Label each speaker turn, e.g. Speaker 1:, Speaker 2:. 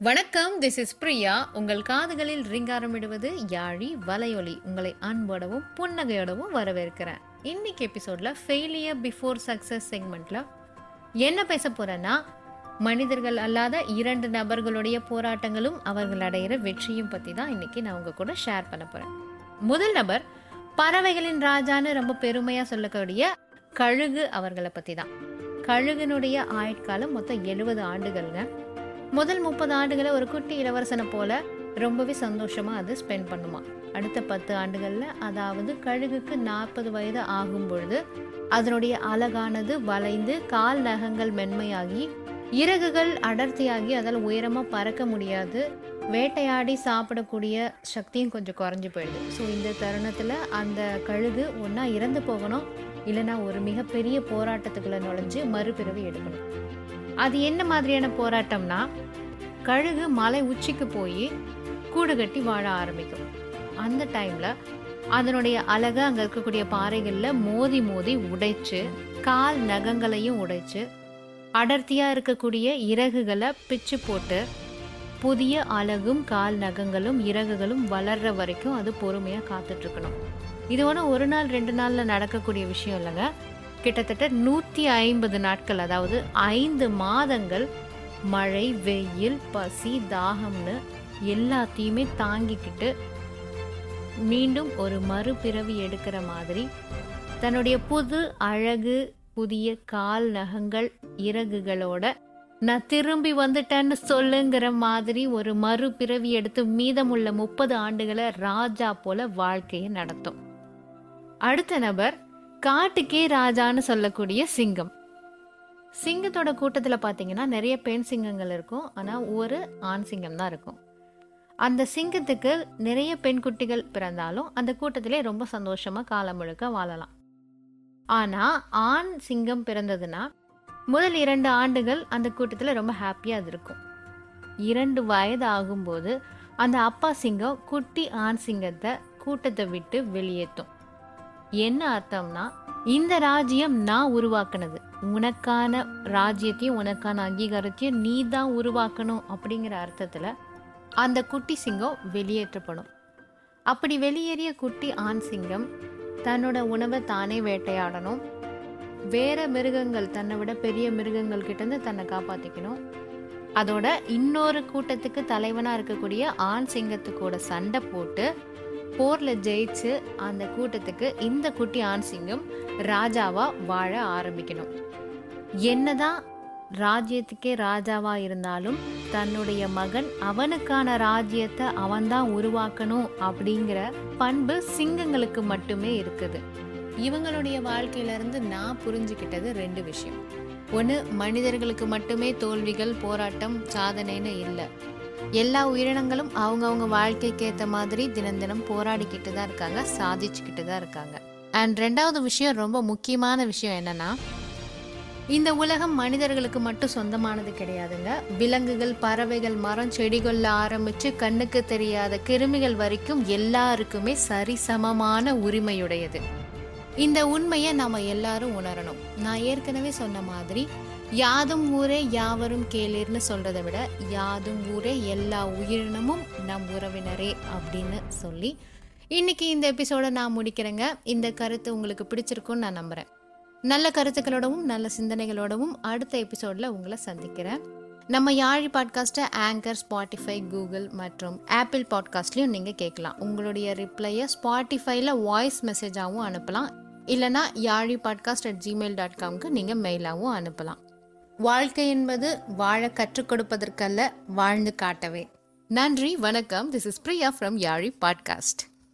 Speaker 1: வணக்கம் this is Priya. உங்கள் காதுகளில் ரிங்காரமிடுவது யாழி வலையொலி. உங்களை அன்போடவும் புன்னகையோடவும் வரவேற்கிறேன். இன்னைக்கு எபிசோட்ல ஃபெயிலியர் பிஃபோர் சக்சஸ் செக்மெண்ட்ல என்ன பேச போறேன்னா மனிதர்கள் அல்லாத இரண்டு நபர்களுடைய போராட்டங்களும் அவர்கள் அடையிற வெற்றியும் பத்தி தான் இன்னைக்கு நான் உங்க கூட ஷேர் பண்ண போறேன். முதல் நபர் பறவைகளின் ராஜான்னு ரொம்ப பெருமையா சொல்லக்கூடிய கழுகு அவர்களை பத்தி தான். கழுகுனுடைய ஆயுட்காலம் மொத்தம் எழுபது ஆண்டுகள்ங்க. முதல் முப்பது ஆண்டுகளை ஒரு குட்டி இளவரசனை போல ரொம்பவே சந்தோஷமாக அது ஸ்பெண்ட் பண்ணுமா. அடுத்த பத்து ஆண்டுகளில் அதாவது கழுகுக்கு நாற்பது வயது ஆகும் பொழுது அதனுடைய அழகானது வளைந்து கால் நகங்கள் மென்மையாகி இறகுகள் அடர்த்தியாகி அதால் உயரமாக பறக்க முடியாது. வேட்டையாடி சாப்பிடக்கூடிய சக்தியும் கொஞ்சம் குறைஞ்சி போயிடுது. ஸோ இந்த தருணத்தில் அந்த கழுகு ஒன்றா இறந்து போகணும். இல்லைன்னா ஒரு மிகப்பெரிய போராட்டத்துக்குள்ளே நுழைஞ்சு மறுபிறவி எடுக்கணும். அது என்ன மாதிரியான போராட்டம்னா கழுகு மலை உச்சிக்கு போய் கூடு கட்டி வாழ ஆரம்பிக்கும். அந்த டைம்ல அதனுடைய அழகை அங்கே இருக்கக்கூடிய பாறைகளில் மோதி மோதி உடைச்சு கால் நகங்களையும் உடைச்சு அடர்த்தியாக இருக்கக்கூடிய இறகுகளை பிச்சு போட்டு புதிய அழகும் கால் நகங்களும் இறகுகளும் வளர்ற வரைக்கும் அது பொறுமையாக காத்துட்ருக்கணும் இது ஒன்றும் ஒரு நாள் ரெண்டு நாளில் நடக்கக்கூடிய விஷயம் இல்லைங்க. கிட்டத்தட்ட நூற்றி ஐம்பது நாட்கள் அதாவது ஐந்து மாதங்கள் மழை வெயில் பசி தாகம்னு எல்லாத்தையுமே தாங்கிக்கிட்டு மீண்டும் ஒரு மறுபிறவி எடுக்கிற மாதிரி தன்னுடைய புது அழகு புதிய கால் நகங்கள் இறகுகளோட நான் திரும்பி வந்துட்டேன்னு சொல்லுங்கிற மாதிரி ஒரு மறுபிறவி எடுத்து மீதமுள்ள முப்பது ஆண்டுகளை ராஜா போல வாழ்க்கையை நடத்தும். அடுத்த நபர் காட்டுக்கே ராஜான்னு சொல்லக்கூடிய சிங்கம். சிங்கத்தோட கூட்டத்தில் பார்த்தீங்கன்னா நிறைய பெண் சிங்கங்கள் இருக்கும். ஆனால் ஒரு ஆண் சிங்கம் தான் இருக்கும். அந்த சிங்கத்துக்கு நிறைய பெண் குட்டிகள் பிறந்தாலும் அந்த கூட்டத்திலே ரொம்ப சந்தோஷமாக காலம் முழுக்க வாழலாம். ஆனால் ஆண் சிங்கம் பிறந்ததுன்னா முதல் இரண்டு ஆண்டுகள் அந்த கூட்டத்தில் ரொம்ப ஹாப்பியாக அது இருக்கும். இரண்டு வயது ஆகும்போது அந்த அப்பா சிங்கம் குட்டி ஆண் சிங்கத்தை கூட்டத்தை விட்டு வெளியேற்றும். என்ன அர்த்தம்னா இந்த ராஜ்யம் நான் உருவாக்குனது. உனக்கான ராஜ்யத்தையும் உனக்கான அங்கீகாரத்தையும் நீ தான் உருவாக்கணும் அப்படிங்கிற அர்த்தத்தில் அந்த குட்டி சிங்கம் வெளியேற்றப்படும். அப்படி வெளியேறிய குட்டி ஆண் சிங்கம் தன்னோட உணவை தானே வேட்டையாடணும். வேற மிருகங்கள் தன்னை விட பெரிய மிருகங்கள் கிட்டேருந்து தன்னை காப்பாற்றிக்கணும் அதோட இன்னொரு கூட்டத்துக்கு தலைவனாக இருக்கக்கூடிய ஆண் சிங்கத்துக்கூட சண்டை போட்டு போரில் ஜெயிச்சு அந்த கூட்டத்துக்கு இந்த குட்டி ஆண் சிங்கம் வாழ ஆரம்பிக்கணும். என்னதான் ராஜ்யத்துக்கே ராஜாவா இருந்தாலும் தன்னுடைய மகன் அவனுக்கான ராஜ்யத்தை அவன்தான் உருவாக்கணும் அப்படிங்கிற பண்பு சிங்கங்களுக்கு மட்டுமே இருக்குது. இவங்களுடைய வாழ்க்கையில இருந்து நான் புரிஞ்சுக்கிட்டது ரெண்டு விஷயம். ஒன்று மனிதர்களுக்கு மட்டுமே தோல்விகள் போராட்டம் சாதனைன்னு இல்லை. எல்லா உயிரினங்களும் அவங்கவுங்க வாழ்க்கைக்கு ஏற்ற மாதிரி தினம் தினம் போராடிக்கிட்டு தான் இருக்காங்க சாதிச்சுக்கிட்டு தான் இருக்காங்க. அண்ட் ரெண்டாவது விஷயம் ரொம்ப முக்கியமான விஷயம் என்னன்னா இந்த உலகம் மனிதர்களுக்கு மட்டும் சொந்தமானது கிடையாதுங்க. விலங்குகள் பறவைகள் மரம் செடிகள்ல ஆரம்பிச்சு கண்ணுக்கு தெரியாத கிருமிகள் வரைக்கும் எல்லாருக்குமே சரிசமமான உரிமையுடையது. இந்த உண்மையை நம்ம எல்லாரும் உணரணும். நான் ஏற்கனவே சொன்ன மாதிரி யாதும் ஊரே யாவரும் கேளிர்னு சொல்றதை விட யாதும் ஊரே எல்லா உயிரினமும் நம் உறவினரே அப்படின்னு சொல்லி இன்னைக்கு இந்த எபிசோட நான் முடிக்கிறேங்க. இந்த கருத்து உங்களுக்கு பிடிச்சிருக்கும்னு நான் நம்புறேன். நல்ல கருத்துக்களோடவும் நல்ல சிந்தனைகளோடவும் அடுத்த எபிசோட்ல உங்களை சந்திக்கிறேன். நம்ம யாழி பாட்காஸ்ட்டை ஆங்கர் ஸ்பாட்டிஃபை கூகுள் மற்றும் ஆப்பிள் பாட்காஸ்ட்லையும் நீங்கள் கேட்கலாம். உங்களுடைய ரிப்ளையை ஸ்பாட்டிஃபைல வாய்ஸ் மெசேஜாகவும் அனுப்பலாம். இல்லைனா Yaazhi podcast at Gmail dot காம்க்கு நீங்கள் மெயிலாகவும் அனுப்பலாம். வாழ்க்கை என்பது வாழ கற்றுக் கொடுப்பதற்கல்ல வாழ்ந்து காட்டவே. நன்றி வணக்கம். This is Priya from Yazhi podcast